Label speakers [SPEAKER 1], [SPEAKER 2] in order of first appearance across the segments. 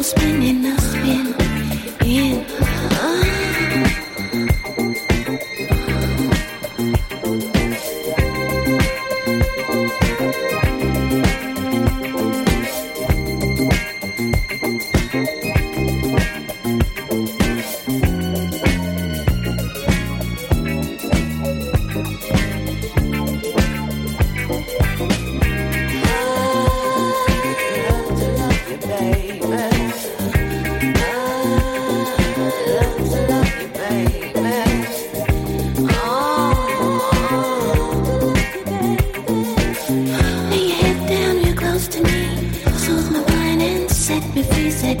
[SPEAKER 1] An I spin in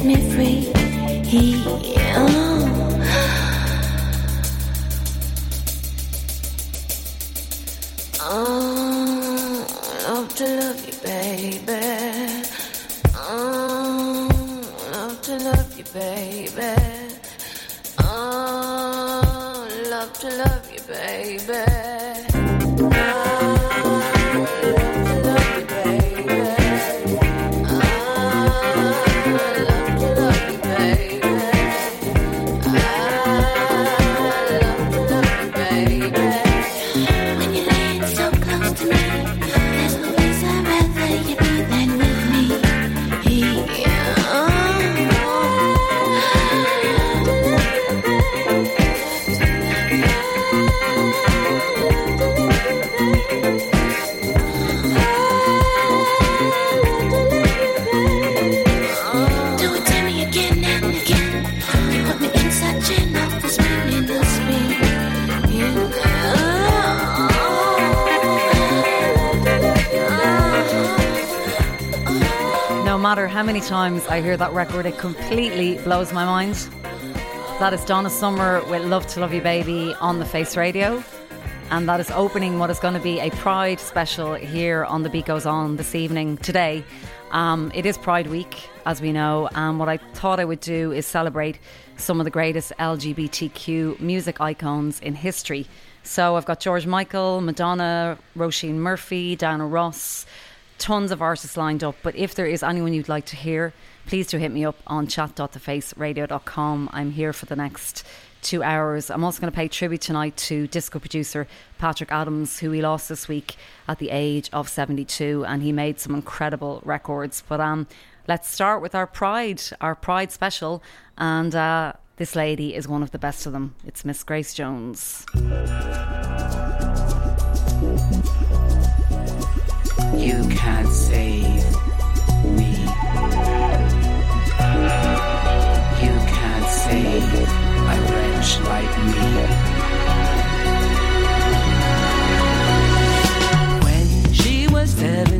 [SPEAKER 1] me free.
[SPEAKER 2] times I hear that record, it completely blows my mind. That is Donna Summer with Love to Love You Baby on the Face Radio. And that is opening what is going to be a Pride special here on The Beat Goes On this evening, today. Um, it is Pride Week, as we know, and what I thought I would do is celebrate some of the greatest LGBTQ music icons in history. So I've got George Michael, Madonna, Roisin Murphy, Diana Ross, tons of artists lined up, but if there is anyone you'd like to hear, please do hit me up on chat.thefaceradio.com. I'm here for the next two hours. I'm also going to pay tribute tonight to disco producer Patrick Adams, who we lost this week at the age of 72, and he made some incredible records. But um, let's start with our Pride, our Pride special, and uh, this lady is one of the best of them. It's Miss Grace Jones.
[SPEAKER 3] You can't save me. You can't save a wretch like me. When she was seven.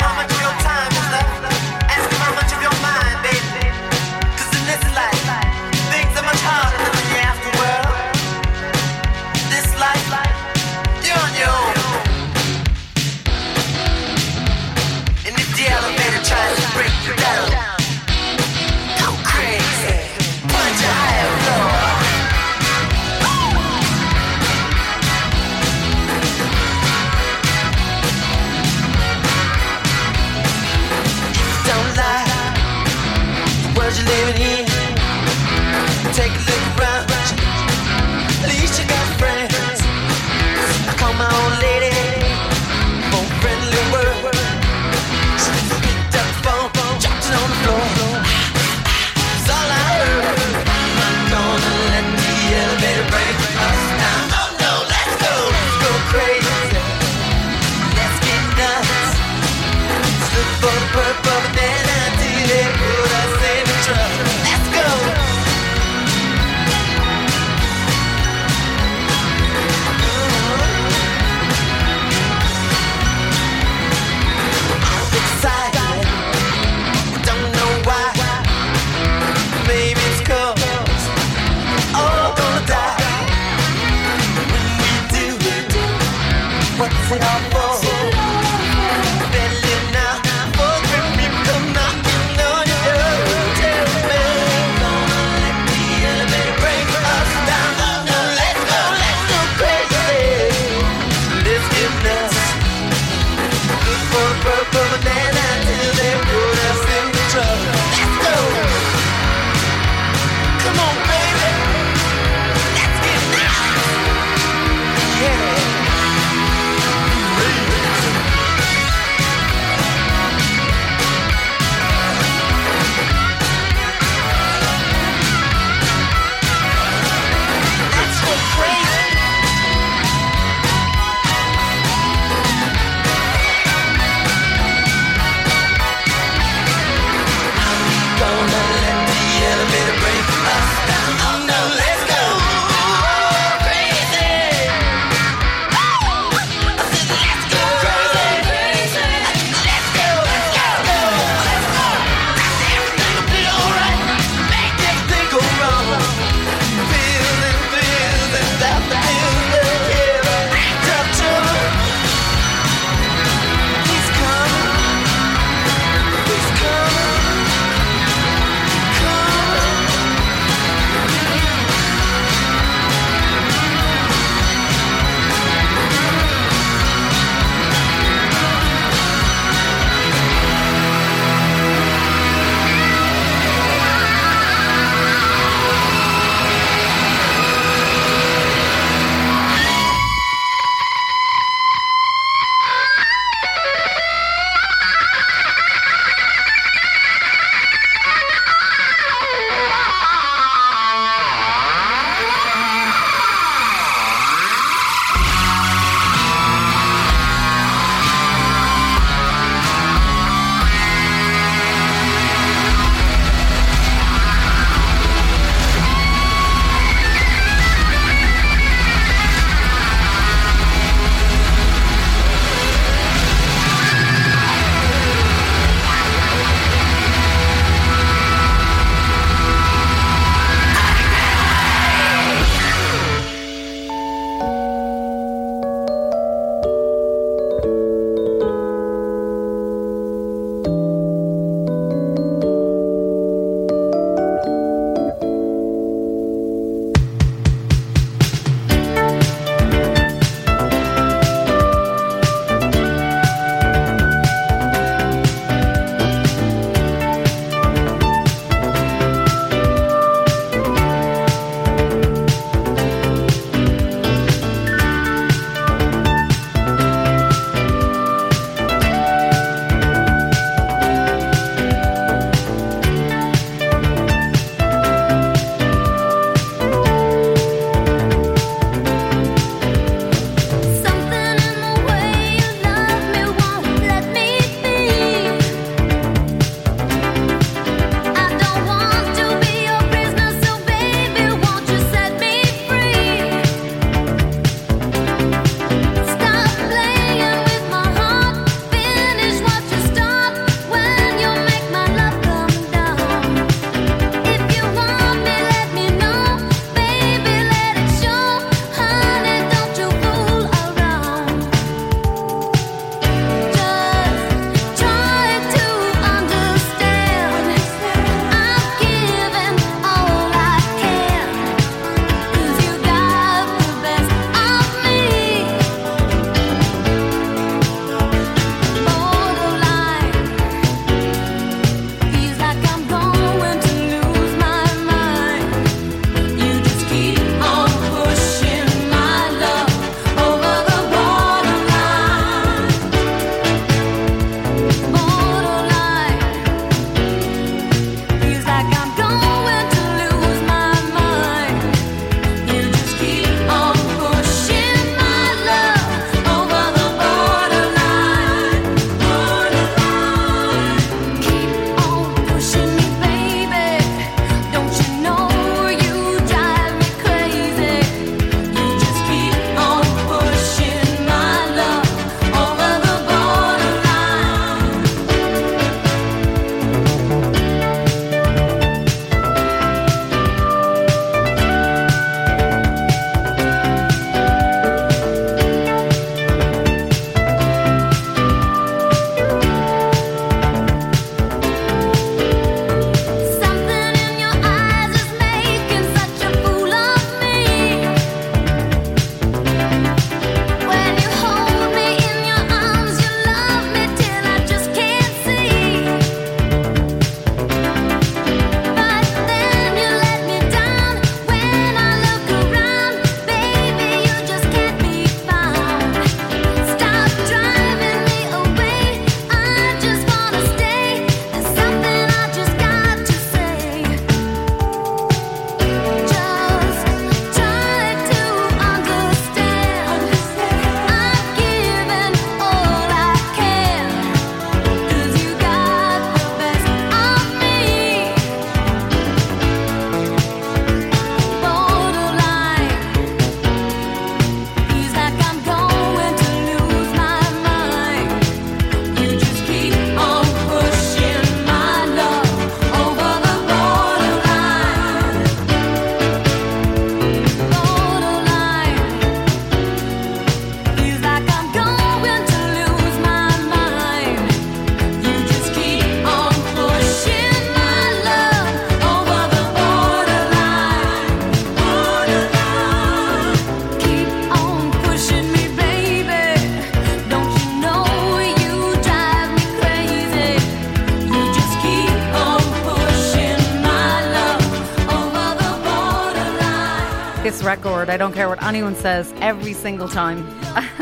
[SPEAKER 2] anyone says, every single time.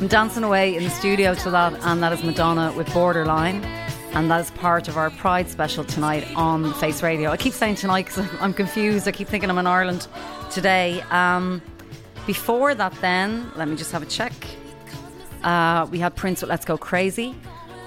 [SPEAKER 2] I'm dancing away in the studio to that, and that is Madonna with Borderline. And that is part of our Pride special tonight on Face Radio. I keep saying tonight because I'm confused. I keep thinking I'm in Ireland today. Um, before that, then, let me just have a check. Uh, we had Prince with Let's Go Crazy,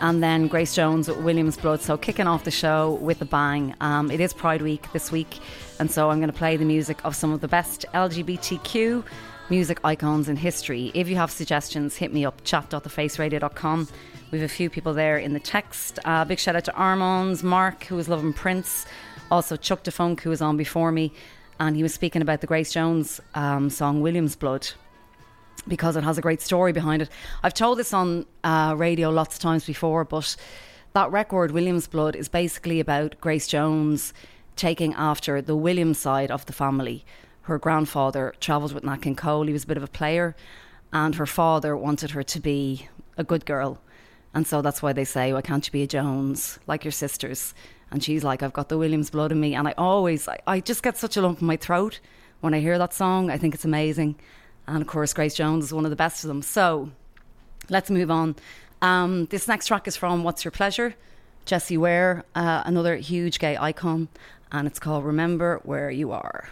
[SPEAKER 2] and then Grace Jones with Williams Blood. So kicking off the show with a bang. Um, it is Pride Week this week, and so I'm going to play the music of some of the best LGBTQ music icons in history. If you have suggestions, hit me up chat.thefaceradio.com. We have a few people there in the text. Uh, big shout out to Armands, Mark, who was loving Prince, also Chuck DeFunk, who was on before me, and he was speaking about the Grace Jones um, song Williams Blood because it has a great story behind it. I've told this on uh, radio lots of times before, but that record, Williams Blood, is basically about Grace Jones taking after the Williams side of the family. Her grandfather travelled with Nat King Cole, he was a bit of a player, and her father wanted her to be a good girl. And so that's why they say, Why can't you be a Jones like your sisters? And she's like, I've got the Williams blood in me. And I always, I, I just get such a lump in my throat when I hear that song. I think it's amazing. And of course, Grace Jones is one of the best of them. So let's move on. Um, this next track is from What's Your Pleasure? Jessie Ware, uh, another huge gay icon. And it's called Remember Where You Are.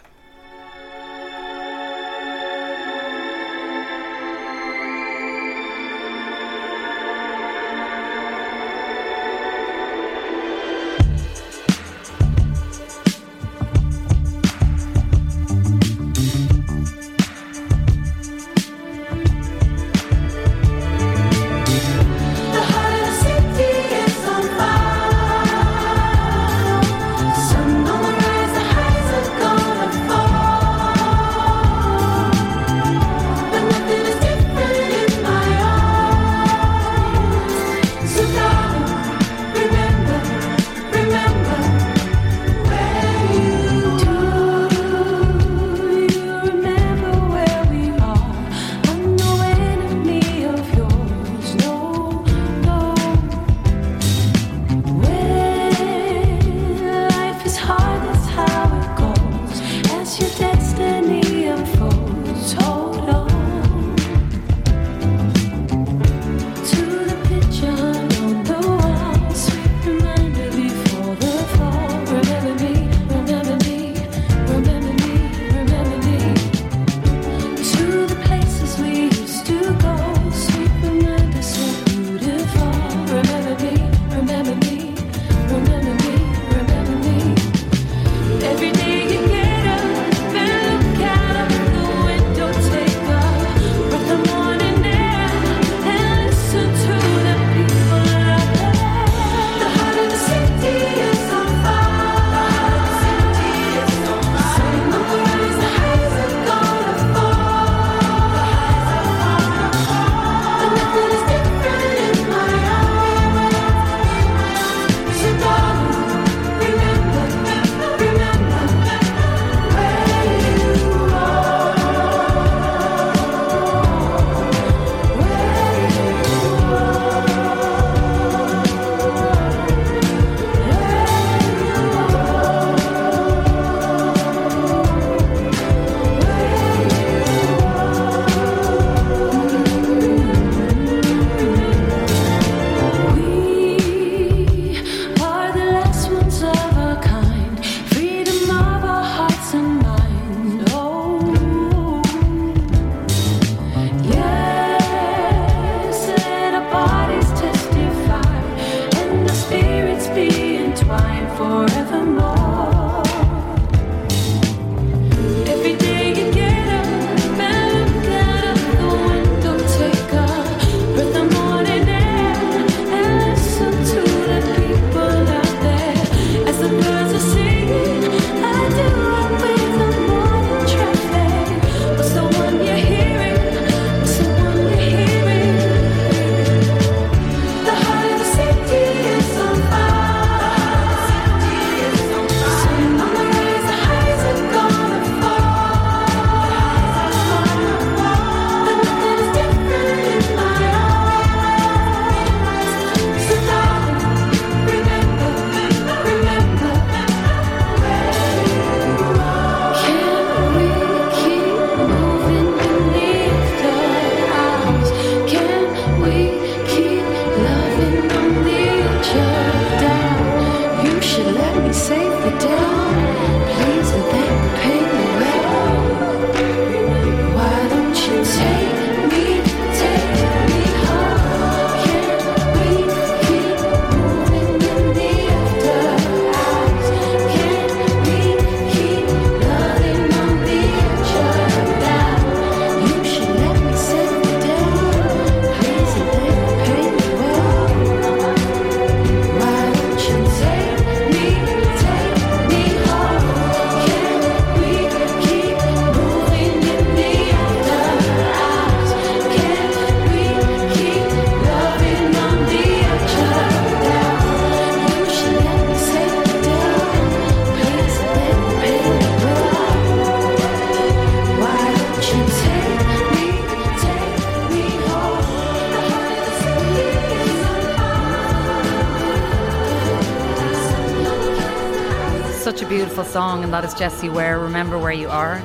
[SPEAKER 2] Song, and that is Jessie Ware. Remember where you are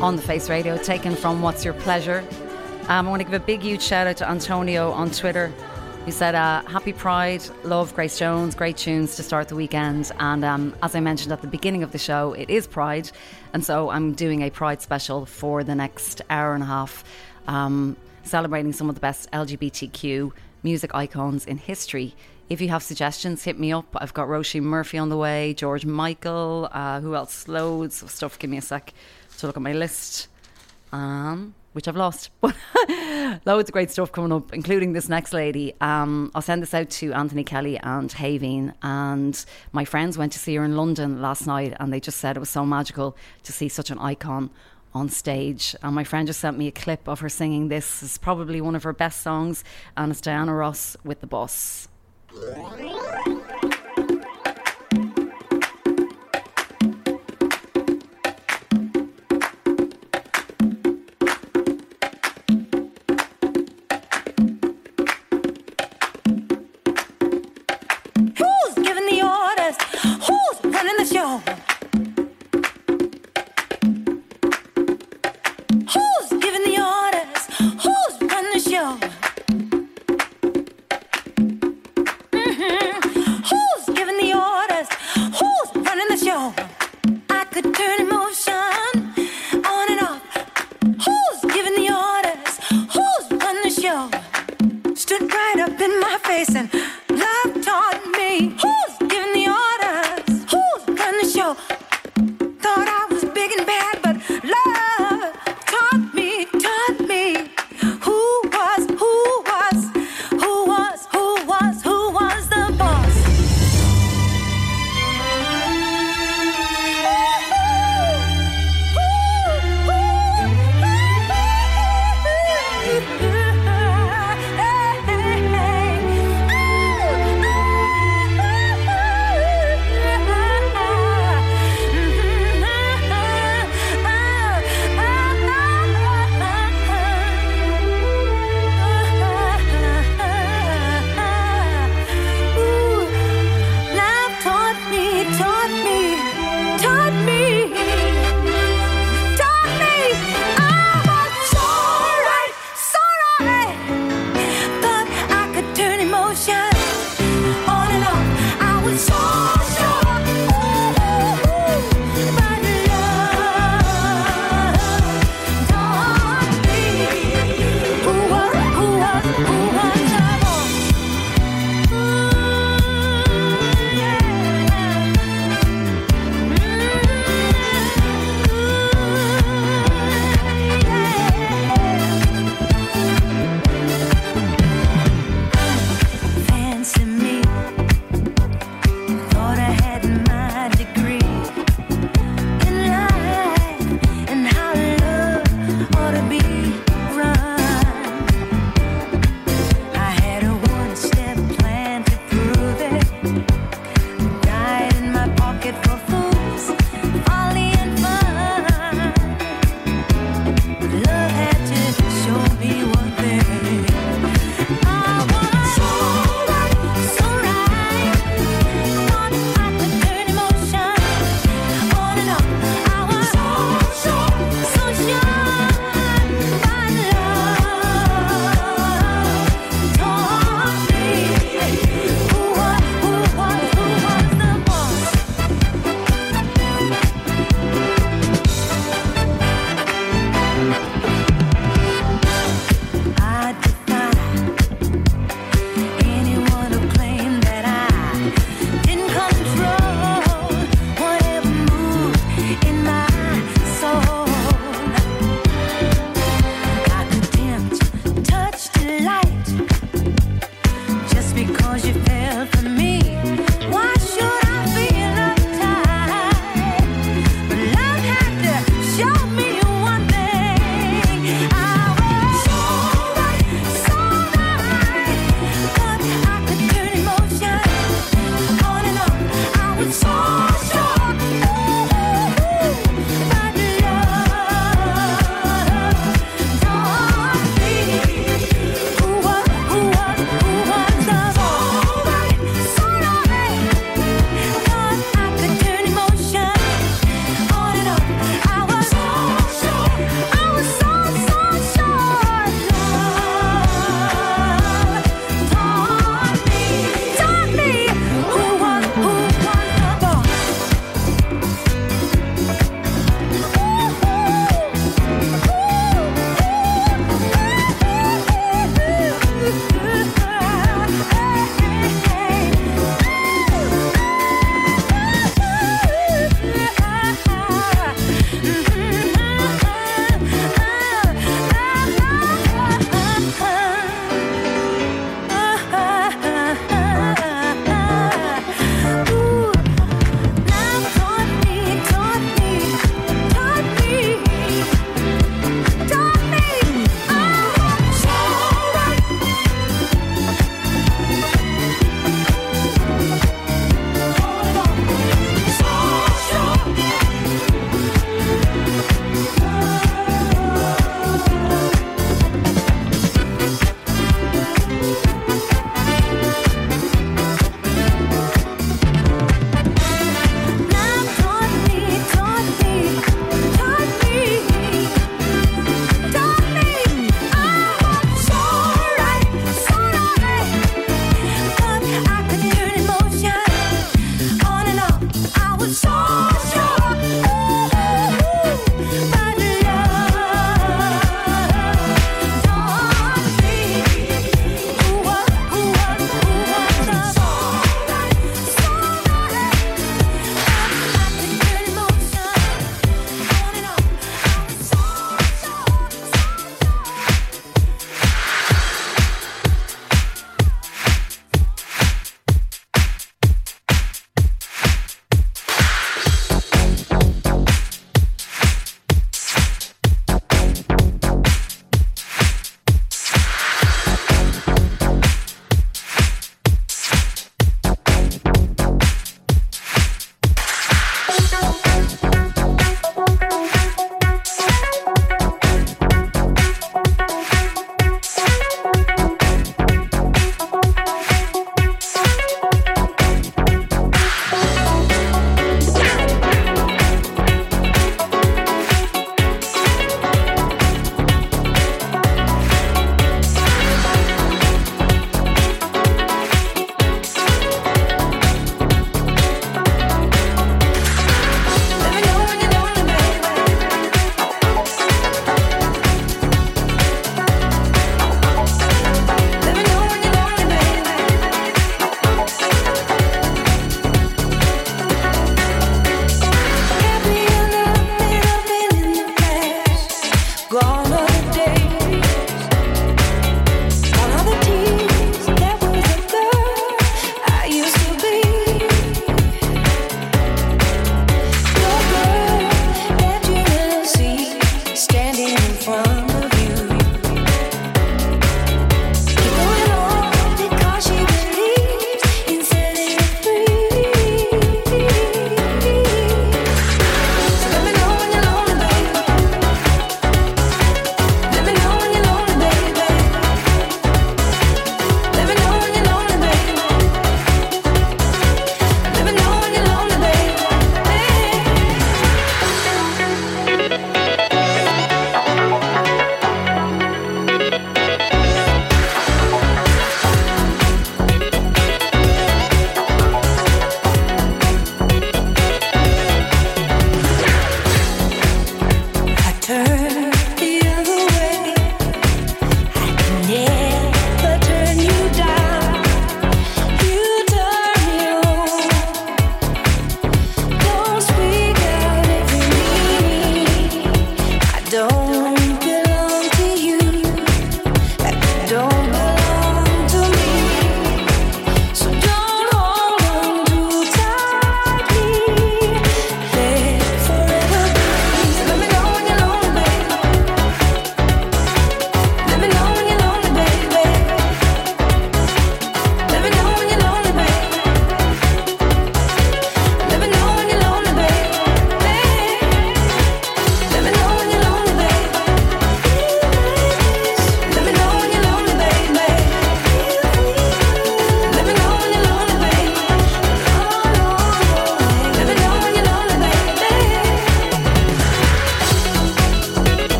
[SPEAKER 2] on the Face Radio, taken from What's Your Pleasure. Um, I want to give a big, huge shout out to Antonio on Twitter, who said, uh, Happy Pride, love Grace Jones, great tunes to start the weekend. And um, as I mentioned at the beginning of the show, it is Pride, and so I'm doing a Pride special for the next hour and a half, um, celebrating some of the best LGBTQ music icons in history. If you have suggestions, hit me up. I've got Roisin Murphy on the way, George Michael, uh, who else? Loads of stuff. Give me a sec to look at my list, um, which I've lost. Loads of great stuff coming up, including this next lady. Um, I'll send this out to Anthony Kelly and Haveen. And my friends went to see her in London last night, and they just said it was so magical to see such an icon on stage. And my friend just sent me a clip of her singing this. It's probably one of her best songs, and it's Diana Ross with the Boss.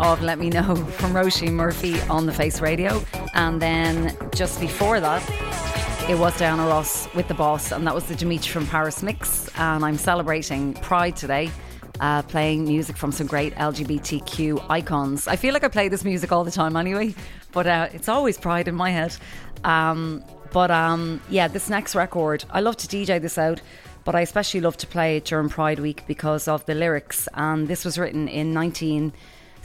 [SPEAKER 4] of Let Me Know from Róisín Murphy on the Face Radio. And then just before that, it was Diana Ross with the boss, and that was the Dimitri from Paris mix. And I'm celebrating Pride today. Uh, playing music from some great LGBTQ icons. I feel like I play this music all the time anyway, but uh, it's always pride in my head. Um, but um, yeah, this next record, I love to DJ this out, but I especially love to play it during Pride Week because of the lyrics. And this was written in 19-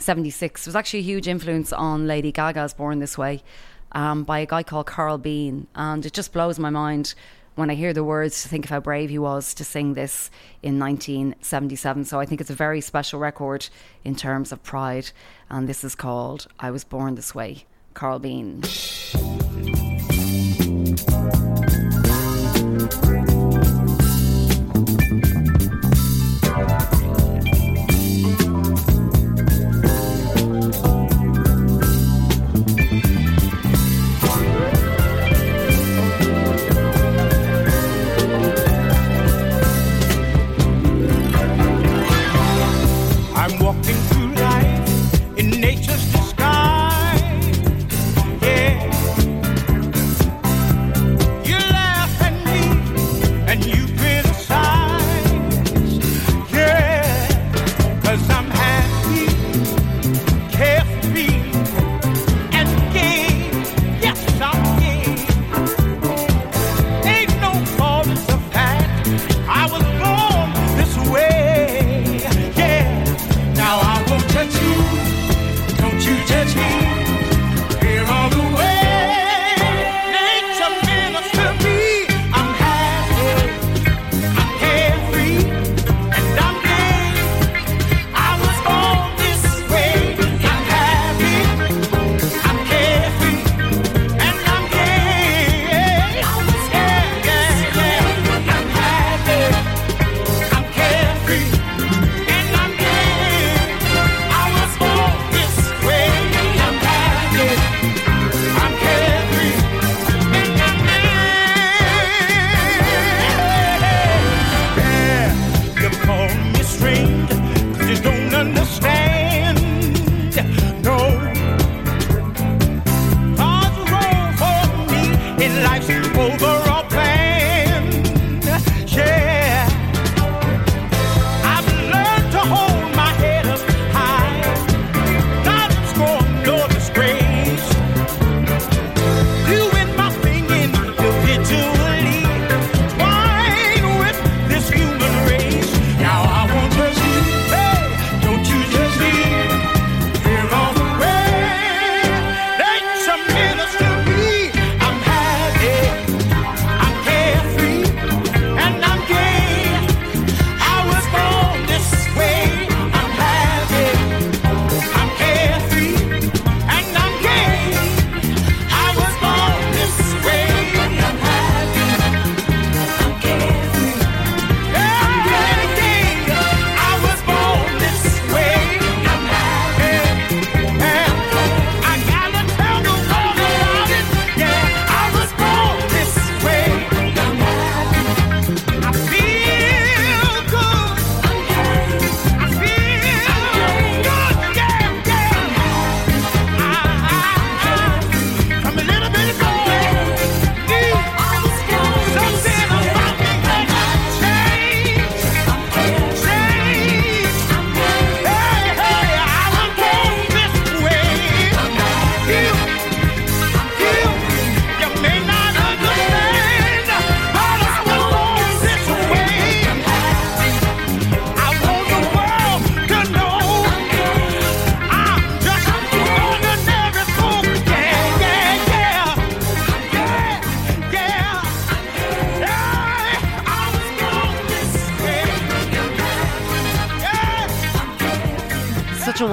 [SPEAKER 4] 76 was actually a huge influence on Lady Gaga's Born This Way um, by a guy called Carl Bean. And it just blows my mind when I hear the words to think of how brave he was to sing this in 1977. So I think it's a very special record in terms of pride. And this is called I Was Born This Way, Carl Bean.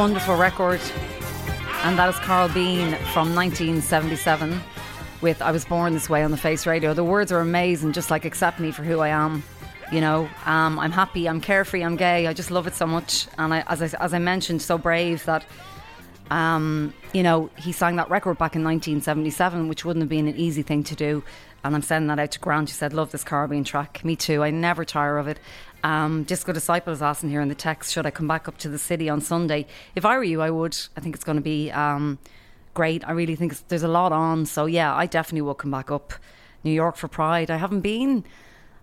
[SPEAKER 4] Wonderful record. And that is Carl Bean from 1977 with I Was Born This Way on the Face Radio. The words are amazing, just like accept me for who I am. You know, um, I'm happy, I'm carefree, I'm gay. I just love it so much. And I, as, I, as I mentioned, so brave that, um, you know, he sang that record back in 1977, which wouldn't have been an easy thing to do. And I'm sending that out to Grant. She said, Love this Carl Bean track. Me too. I never tire of it.
[SPEAKER 2] Um, Disco Disciple is asking here in the text, should I come back up to the city on Sunday? If I were you, I would. I think it's going to be um, great. I really think there's a lot on. So, yeah, I definitely will come back up. New York for Pride. I haven't been.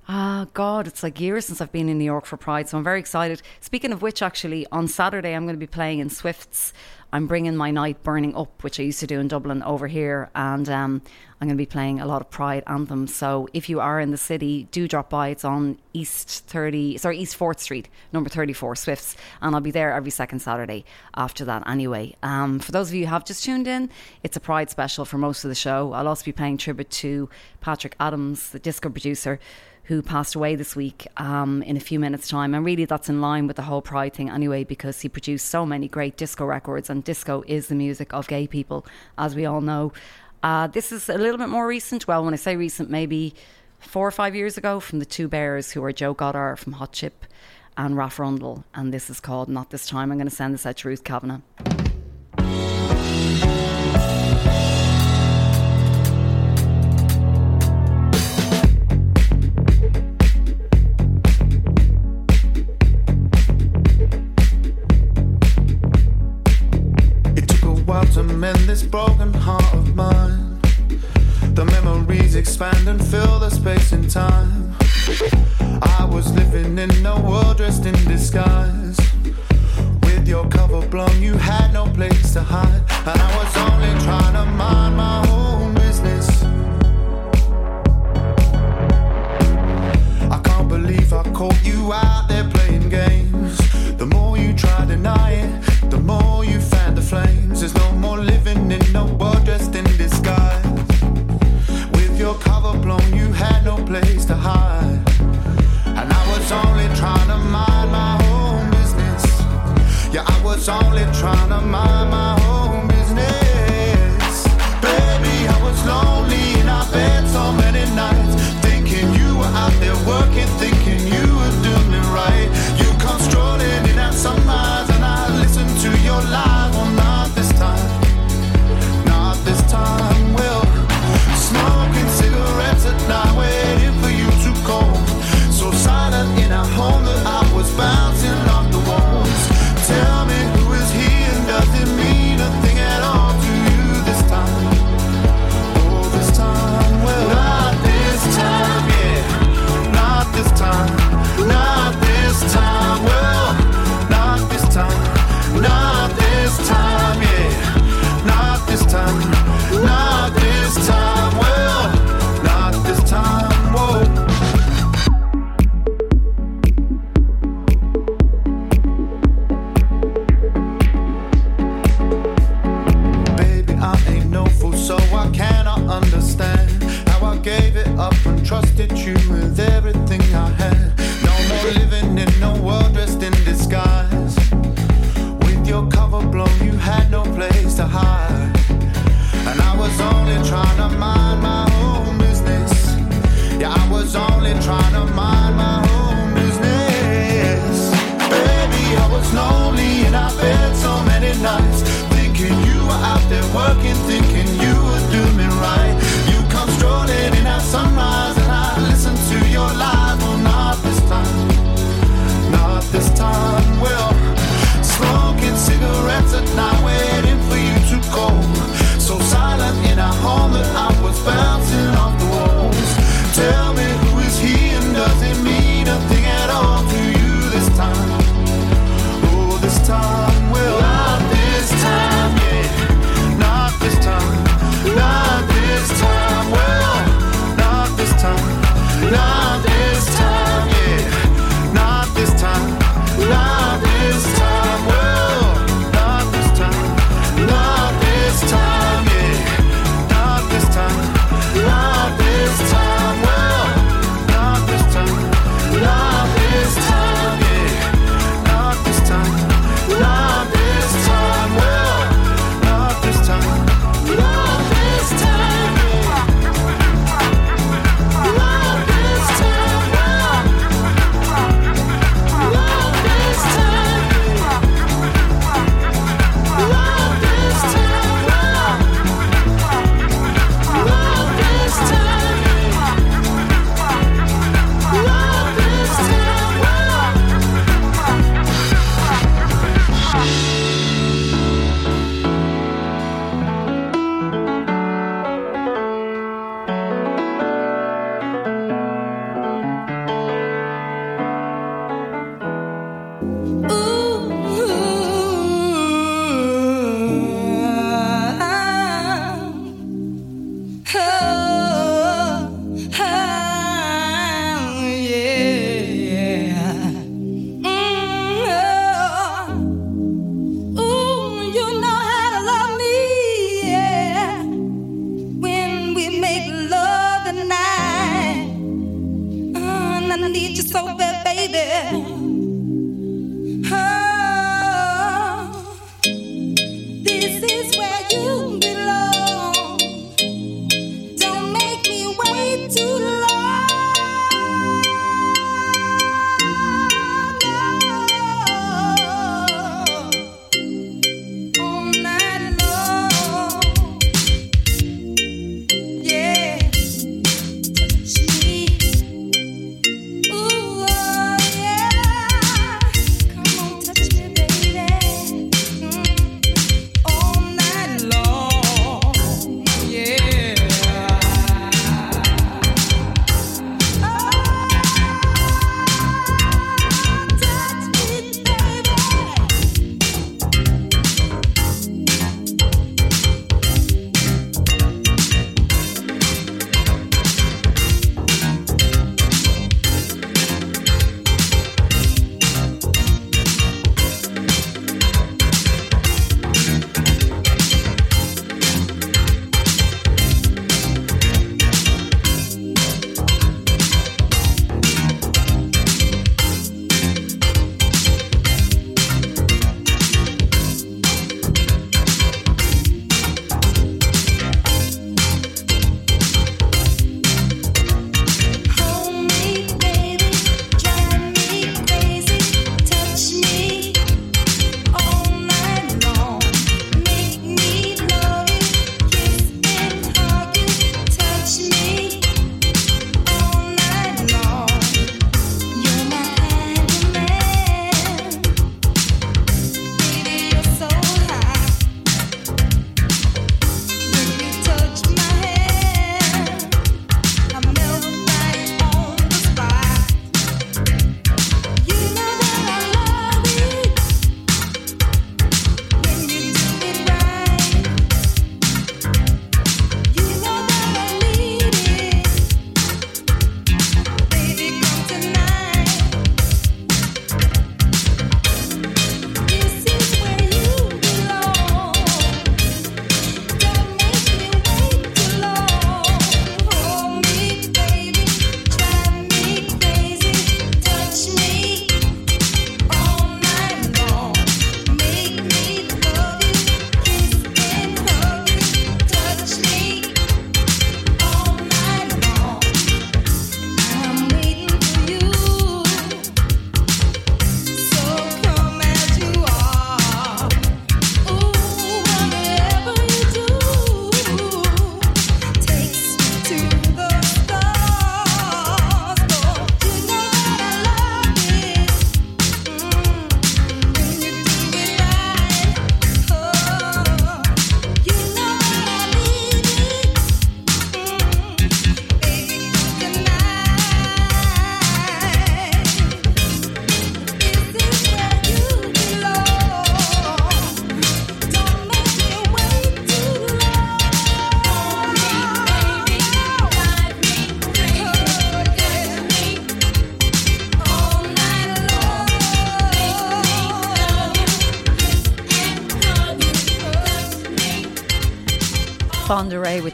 [SPEAKER 2] Ah, God, it's like years since I've been in New York for Pride, so I'm very excited. Speaking of which, actually, on Saturday I'm going to be playing in Swifts. I'm bringing my night Burning Up, which I used to do in Dublin, over here, and um, I'm going to be playing a lot of Pride anthems. So if you are in the city, do drop by. It's on East 30, sorry, East 4th Street, number 34, Swifts, and I'll be there every second Saturday after that anyway. Um, for those of you who have just tuned in, it's a Pride special for most of the show. I'll also be paying tribute to Patrick Adams, the disco producer who passed away this week um, in a few minutes' time. And really, that's in line with the whole Pride thing anyway, because he produced so many great disco records, and disco is the music of gay people, as we all know. Uh, this is a little bit more recent. Well, when I say recent, maybe four or five years ago, from the two bears who are Joe Goddard from Hot Chip and Raf Rundell. And this is called Not This Time. I'm going to send this out to Ruth Kavanagh.
[SPEAKER 5] In a world dressed in disguise. With your cover blown, you had no place to hide. And I was only trying to mind my own was only trying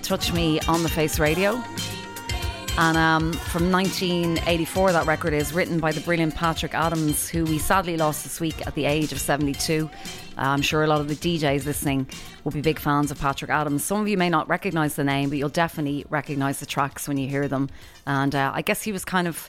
[SPEAKER 2] Touch Me on the Face Radio. And um, from 1984, that record is written by the brilliant Patrick Adams, who we sadly lost this week at the age of 72. Uh, I'm sure a lot of the DJs listening will be big fans of Patrick Adams. Some of you may not recognise the name, but you'll definitely recognise the tracks when you hear them. And uh, I guess he was kind of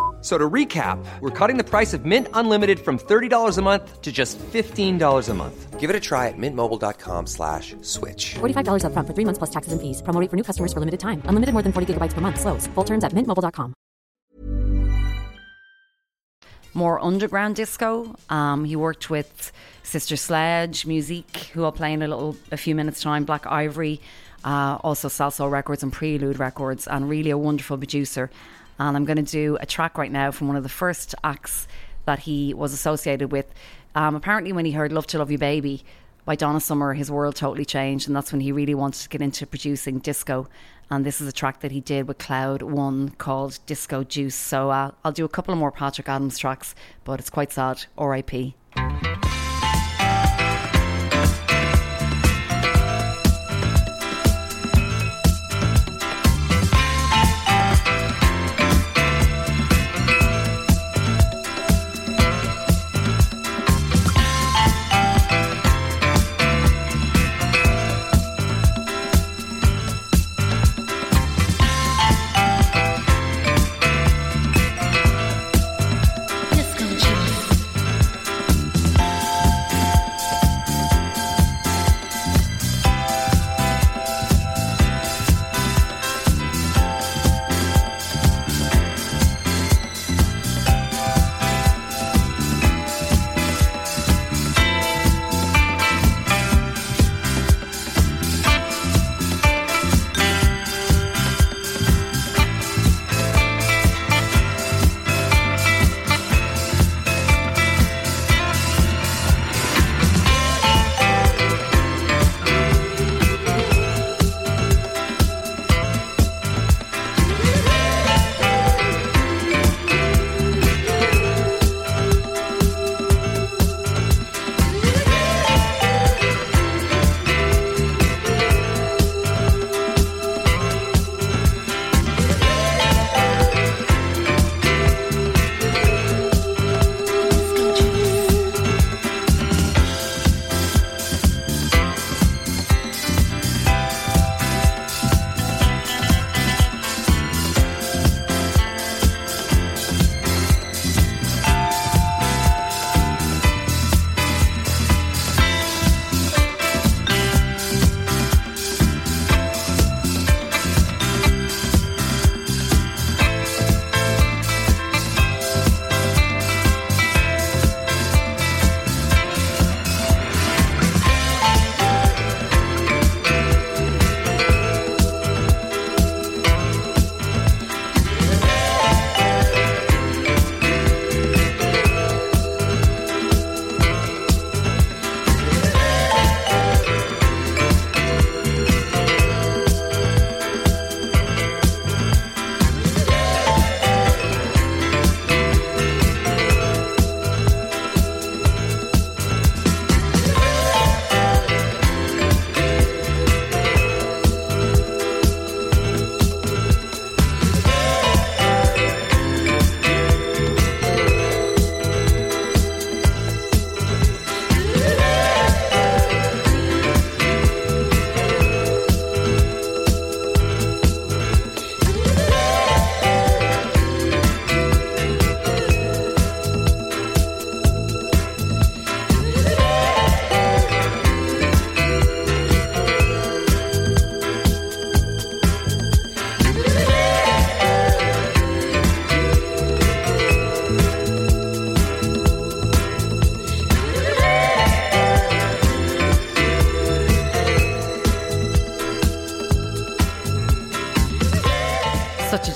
[SPEAKER 6] F- So to recap, we're cutting the price of Mint Unlimited from $30 a month to just $15 a month. Give it a try at mintmobile.com slash switch.
[SPEAKER 7] $45 upfront for three months plus taxes and fees. Promo for new customers for limited time. Unlimited more than 40 gigabytes per month. Slows. Full terms at mintmobile.com.
[SPEAKER 2] more underground disco. Um, he worked with Sister Sledge, Musique, who I'll play in a little, a few minutes' time. Black Ivory, uh, also Salsoul Records and Prelude Records, and really a wonderful producer. And I'm going to do a track right now from one of the first acts that he was associated with. Um, apparently, when he heard "Love to Love You, Baby" by Donna Summer, his world totally changed, and that's when he really wanted to get into producing disco. And this is a track that he did with Cloud One called Disco Juice. So uh, I'll do a couple of more Patrick Adams tracks, but it's quite sad. R.I.P.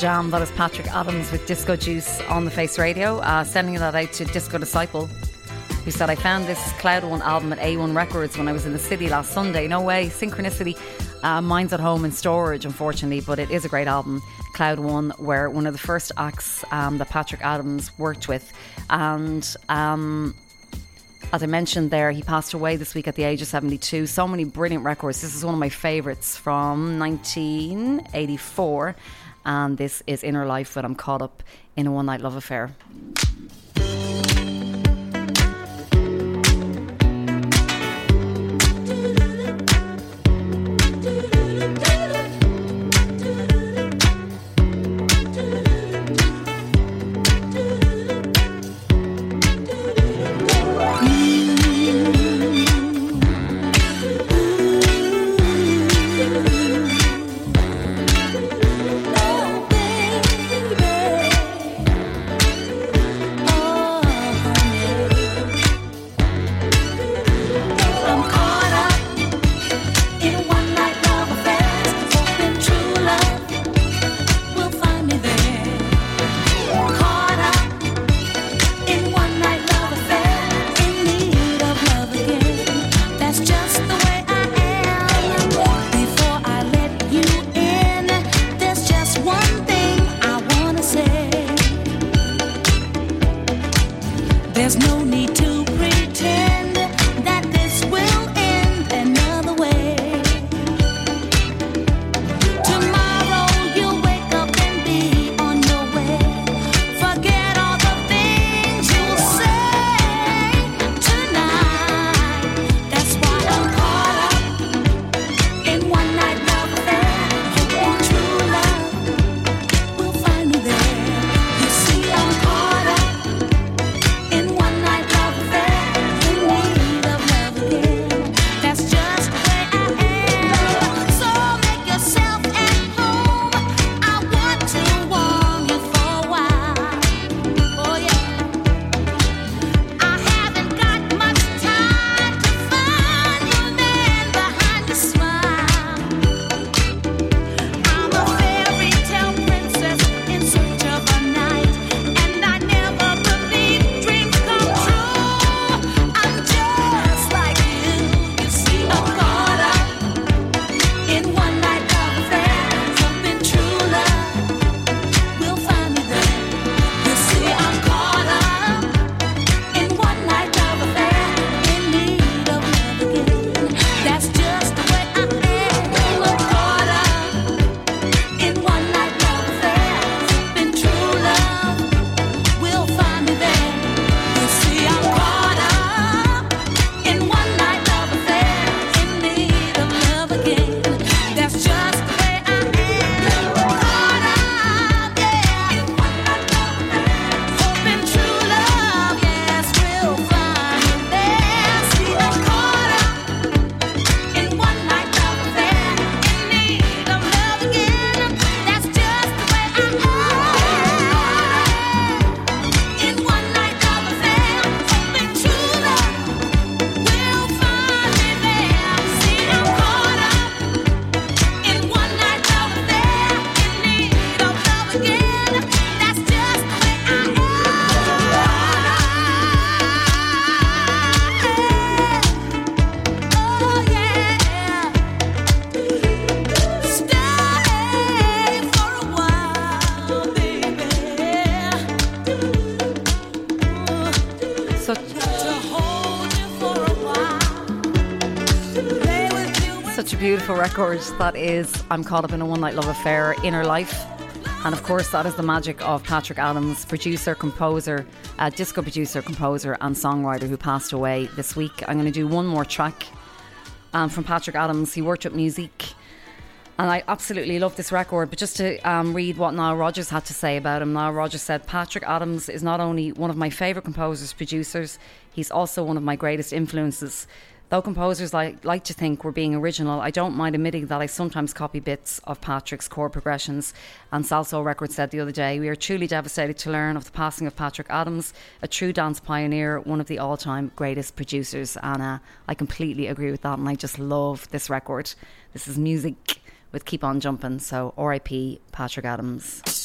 [SPEAKER 8] jam. That is Patrick Adams with Disco Juice on the Face Radio. Uh, sending that out to Disco Disciple, who said, I found this Cloud One album at A1 Records when I was in the city last Sunday. No way, synchronicity. Uh, mine's at home in storage, unfortunately, but it is a great album. Cloud One, where one of the first acts um, that Patrick Adams worked with. And um, as I mentioned there, he passed away this week at the age of 72. So many brilliant records. This is one of my favourites from 1984. And this is Inner Life when I'm caught up in a one night love affair. Such
[SPEAKER 2] a
[SPEAKER 8] record that is I'm Caught Up in a One Night Love Affair, Inner Life. And of course, that is the magic of Patrick Adams, producer, composer, uh, disco producer, composer, and songwriter who passed away this week. I'm going to do one more track um, from Patrick Adams. He worked with Musique, and I absolutely love this record. But just to um, read what Nile Rodgers had to say about him, Nile Rodgers said Patrick Adams is not only one of my favourite composers, producers, he's also one of my greatest influences. Though composers like, like to think we're being original, I don't mind admitting that I sometimes copy bits of Patrick's chord progressions. And Salsoul Records said the other day, We are truly devastated to learn of the passing of Patrick Adams, a true dance pioneer, one of the all time greatest producers. And uh, I completely agree with that. And I just love this record. This is Musique with Keep On Jumping. So RIP Patrick Adams.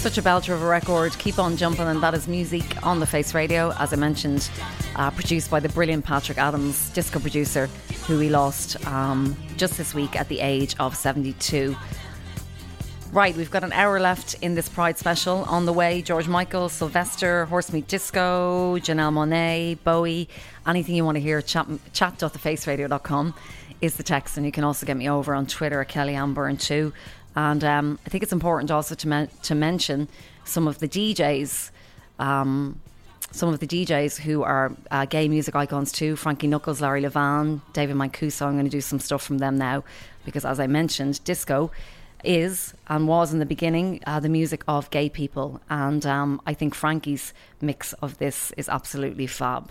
[SPEAKER 2] Such a belter of a record. Keep on jumping, and that is Musique on the Face Radio, as I mentioned, uh, produced by the brilliant Patrick Adams, disco producer, who we lost um, just this week at the age of 72. Right, we've got an hour left in this Pride special. On the way, George Michael, Sylvester, Horse Meat Disco, Janelle Monáe, Bowie, anything you want to hear, chat, chat.thefaceradio.com is the text. And you can also get me over on Twitter at KellyAnneByrne2. And um, I think it's important also to, men- to mention some of the DJs. Um, some of the DJs who are uh, gay music icons too Frankie Knuckles, Larry Levan, David Mancuso. I'm going to do some stuff from them now because, as I mentioned, disco is and was in the beginning uh, the music of gay people. And um, I think Frankie's mix of this is absolutely fab.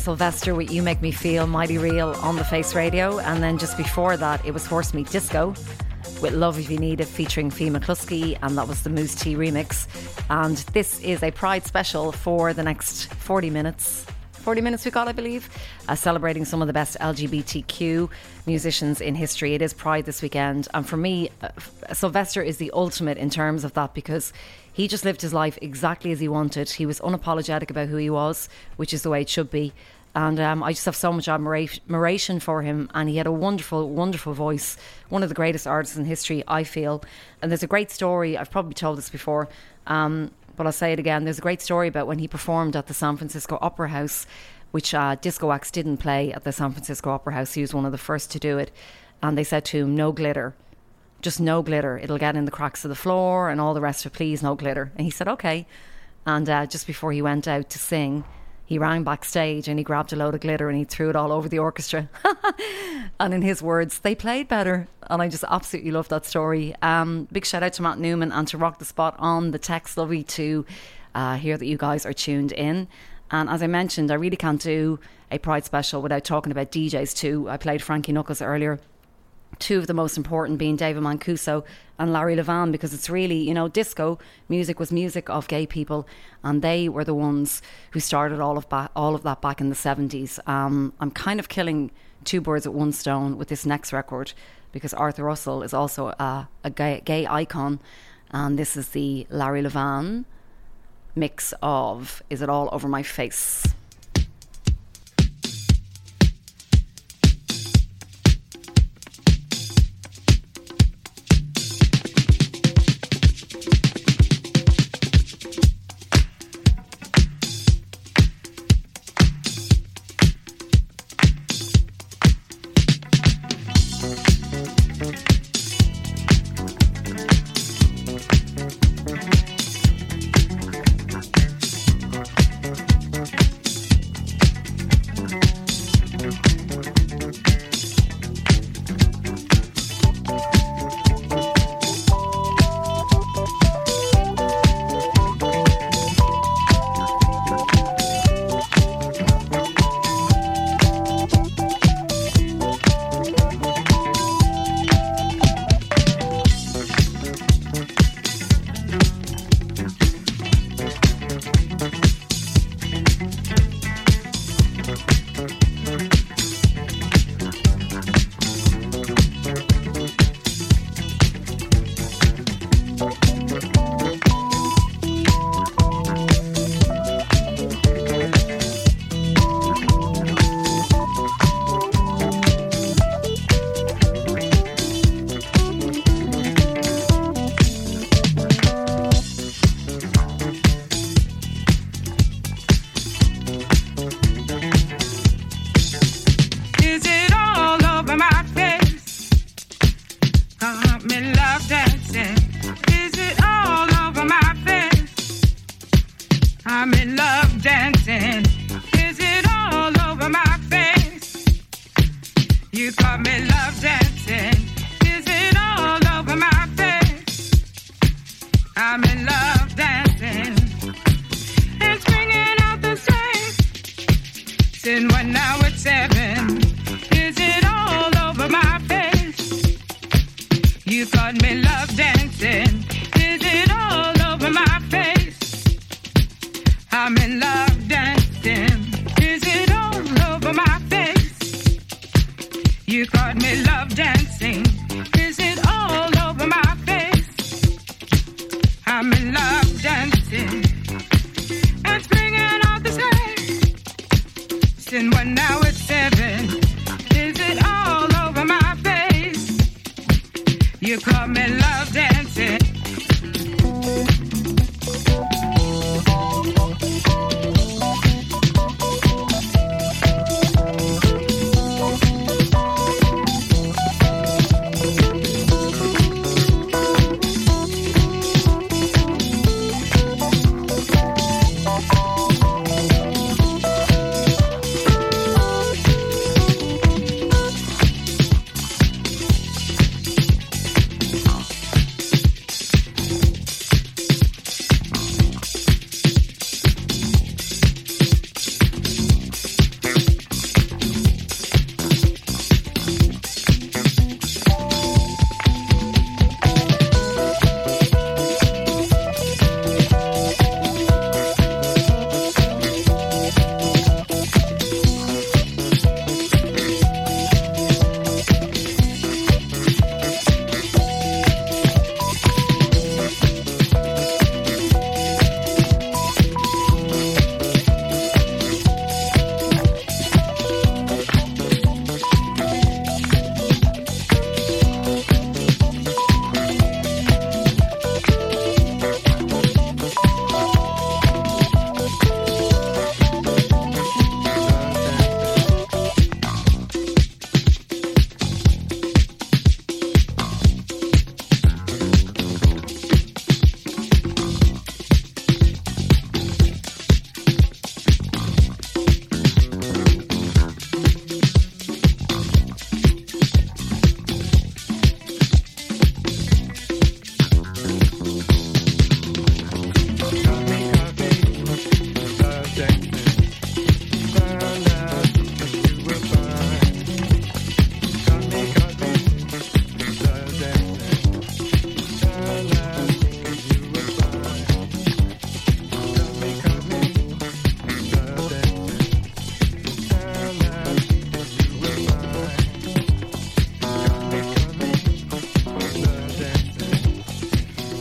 [SPEAKER 2] Sylvester with You Make Me Feel Mighty Real on the Face Radio. And then just before that, it was Horse Meat Disco with Love If You Need It featuring Fee McCluskey. And that was the Moose Tea remix. And this is a Pride special for the next 40 minutes. 40 minutes we got, I believe, uh, celebrating some of the best LGBTQ musicians in history. It is Pride this weekend. And for me, uh, Sylvester is the ultimate in terms of that because he just lived his life exactly as he wanted. He was unapologetic about who he was, which is the way it should be. And um, I just have so much admiration for him. And he had a wonderful, wonderful voice. One of the greatest artists in history, I feel. And there's a great story. I've probably told this before. Um, but I'll say it again. There's a great story about when he performed at the San Francisco Opera House, which uh, Disco Wax didn't play at the San Francisco Opera House. He was one of the first to do it. And they said to him, no glitter. Just no glitter. It'll get in the cracks of the floor and all the rest of. Please, no glitter. And he said, okay. And uh, just before he went out to sing, he ran backstage and he grabbed a load of glitter and he threw it all over the orchestra. and in his words, they played better. And I just absolutely love that story. Um, big shout out to Matt Newman and to Rock the Spot on the text. Lovely to uh, hear that you guys are tuned in. And as I mentioned, I really can't do a Pride special without talking about DJs too. I played Frankie Knuckles earlier two of the most important being David Mancuso and Larry Levan because it's really, you know, disco music was music of gay people and they were the ones who started all of ba- all of that back in the 70s. Um, I'm kind of killing two birds at one stone with this next record because Arthur Russell is also a, a gay, gay icon and this is the Larry Levan mix of Is It All Over My Face?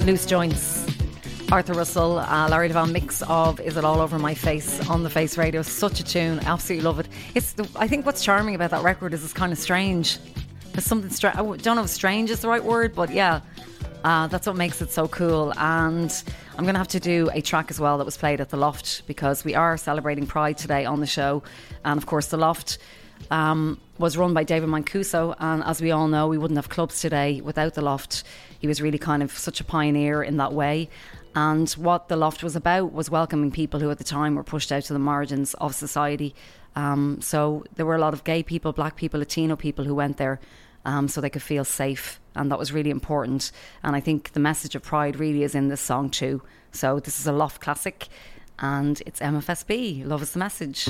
[SPEAKER 2] Loose Joints. Arthur Russell, uh, Larry Levan mix of "Is It All Over My Face" on the Face Radio. Such a tune, absolutely love it. It's the, I think what's charming about that record is it's kind of strange. There's something strange. I don't know if strange is the right word, but yeah, uh, that's what makes it so cool. And I'm going to have to do a track as well that was played at the Loft because we are celebrating Pride today on the show, and of course the Loft. Um, was run by David Mancuso, and as we all know, we wouldn't have clubs today without the Loft. He was really kind of such a pioneer in that way. And what the Loft was about was welcoming people who at the time were pushed out to the margins of society. Um, so there were a lot of gay people, black people, Latino people who went there um, so they could feel safe. And that was really important. And I think the message of pride really is in this song too. So this is a Loft classic and it's MFSB. Love is the message.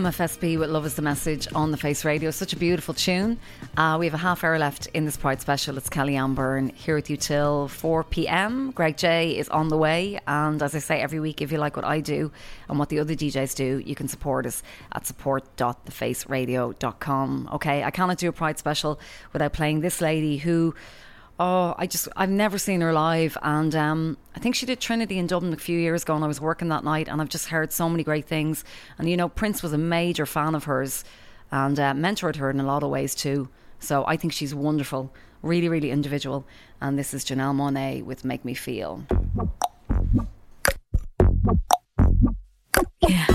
[SPEAKER 2] MFSB with Love is the Message on the Face Radio. Such a beautiful tune. Uh, we have a half hour left in this Pride special. It's Kelly-Anne Byrne here with you till 4 pm. Greg J is on the way. And as I say every week, if you like what I do and what the other DJs do, you can support us at support.thefaceradio.com. Okay, I cannot do a Pride special without playing this lady who. Oh, I just, I've never seen her live. And um, I think she did Trinity in Dublin a few years ago, and I was working that night, and I've just heard so many great things. And, you know, Prince was a major fan of hers and uh, mentored her in a lot of ways too. So I think she's wonderful, really, really individual. And this is Janelle Monáe with Make Me Feel. Yeah.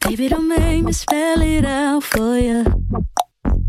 [SPEAKER 9] Baby, don't make me spell it out for you.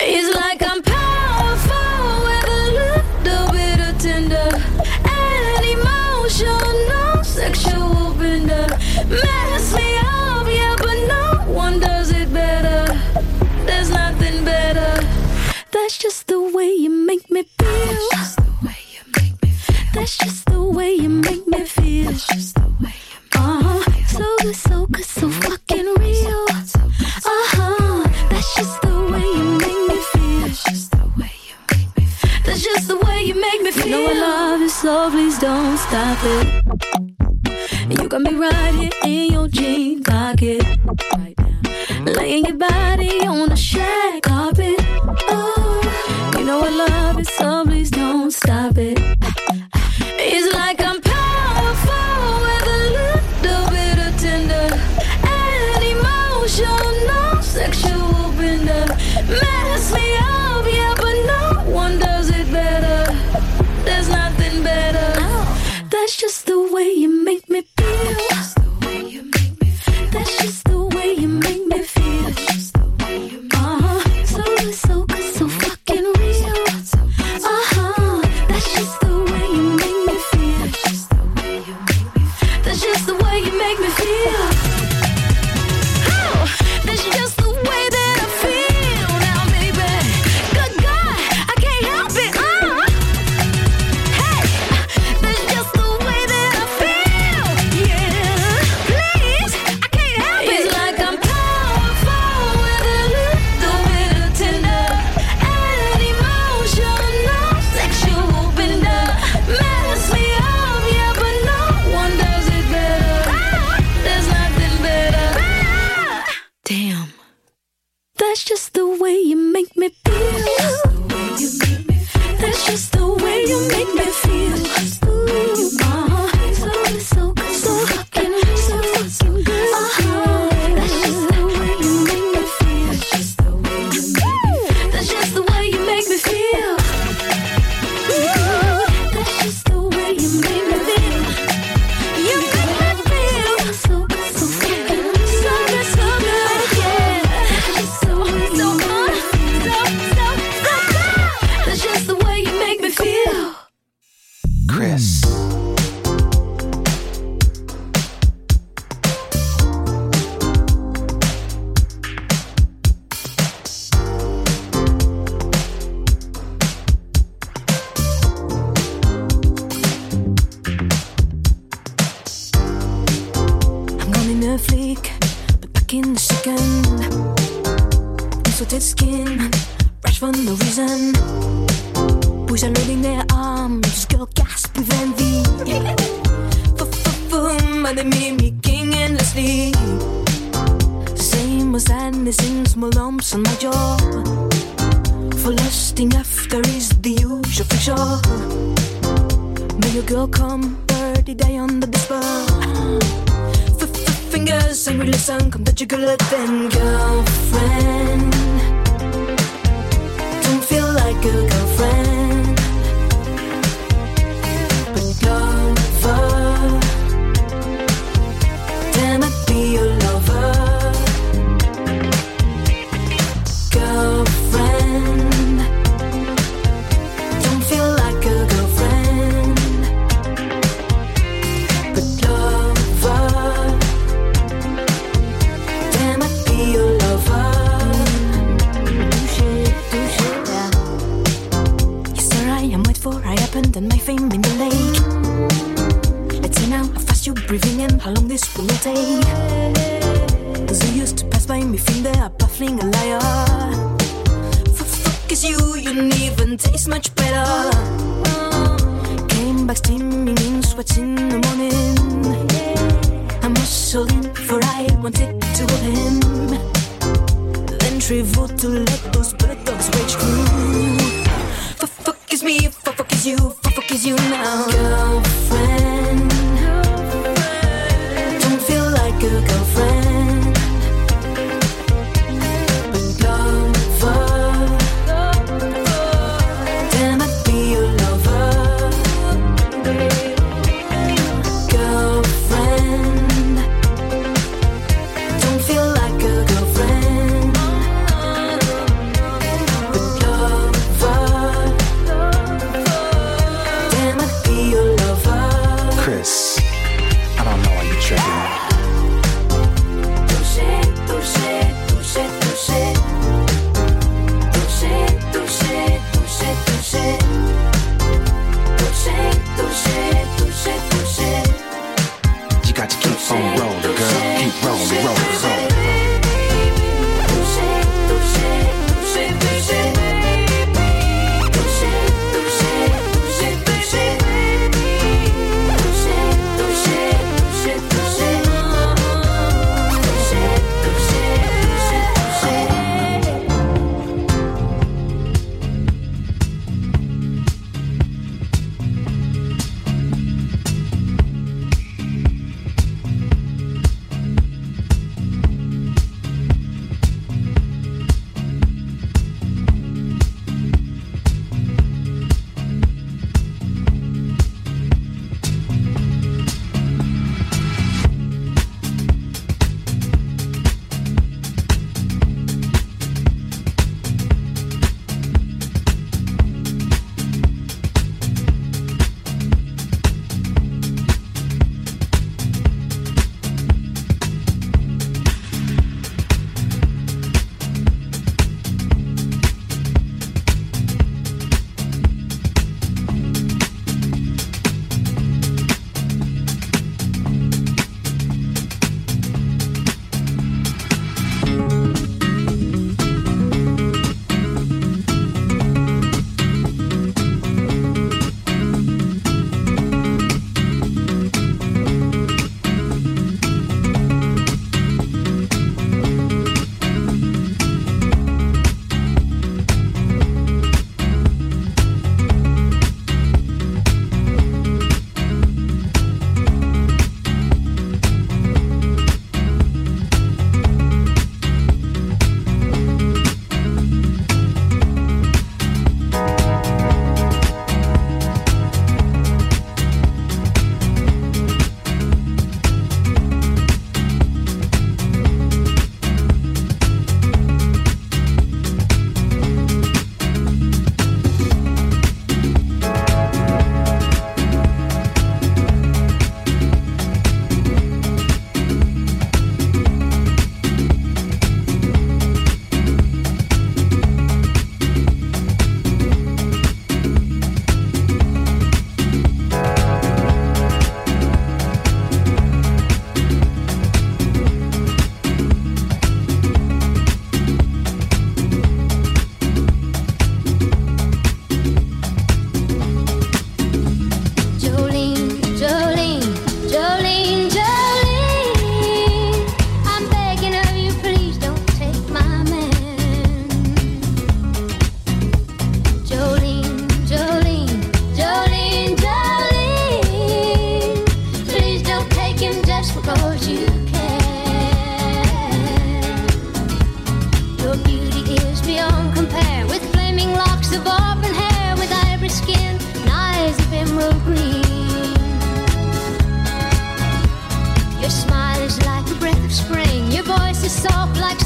[SPEAKER 9] It's like I'm powerful with a little bit of tender and emotional, sexual bender. Mess me up, yeah, but no one does it better. There's nothing better. That's just the way you make me feel. That's just the way you make me feel. That's just the way you make me feel. So good, so good, so fucking real. Uh-huh. That's just the That's just the way you make me feel. You know I love you, so please don't stop it. You got me right here in your jean pocket. Laying your body on the shag carpet. Oh, you know I love it, so please don't stop it. It's like I'm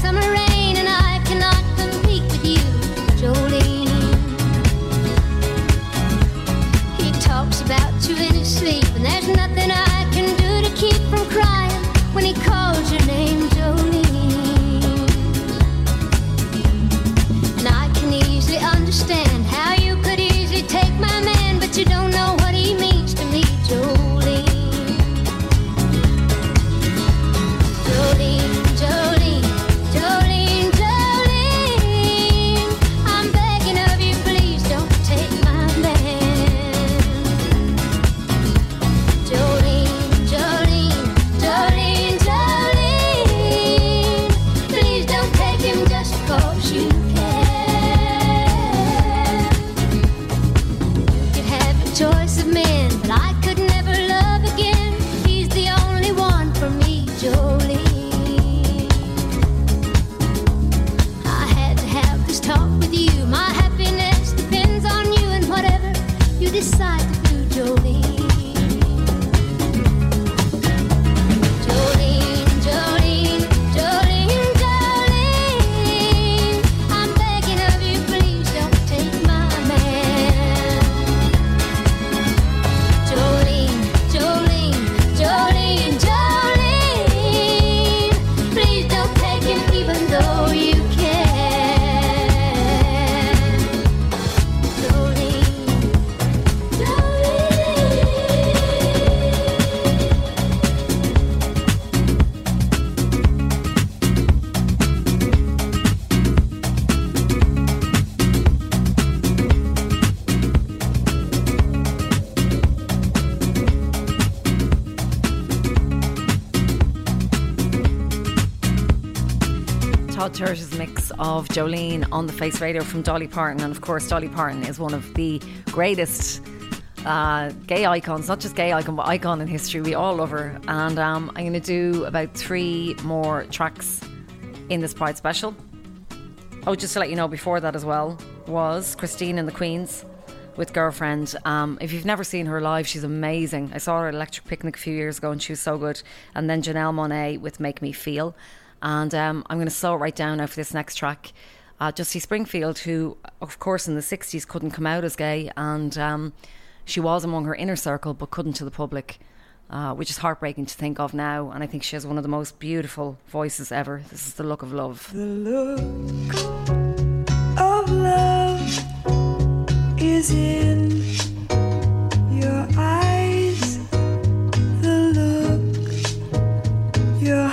[SPEAKER 9] summer of
[SPEAKER 2] Jolene on the Face Radio from Dolly Parton. And of course, Dolly Parton is one of the greatest uh, gay icons, not just gay icon, but icon in history. We all love her. And um, I'm going to do about three more tracks in this Pride special. Oh, just to let you know, before that as well was Christine and the Queens with Girlfriend. Um, if you've never seen her live, she's amazing. I saw her at Electric Picnic a few years ago and she was so good. And then Janelle Monáe with Make Me Feel. And um, I'm going to slow it right down now for this next track. Uh, Dusty Springfield, who, of course, in the 60s couldn't come out as gay, and um, she was among her inner circle but couldn't to the public, uh, which is heartbreaking to think of now. And I think she has one of the most beautiful voices ever. This is The Look of Love.
[SPEAKER 10] The look of love is in your eyes. The look your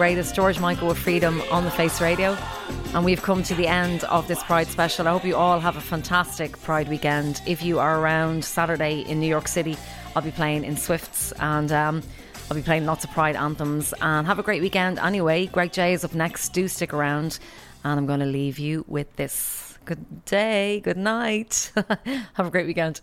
[SPEAKER 11] greatest, George Michael of Freedom, on the Face Radio. And we've come to the end of this Pride special. I hope you all have a fantastic Pride weekend. If you are around Saturday in New York City, I'll be playing in Swifts and um, I'll be playing lots of Pride anthems. And have a great weekend anyway. Greg J is up next. Do stick around. And I'm going to leave you with this. Good day, good night. have a great weekend.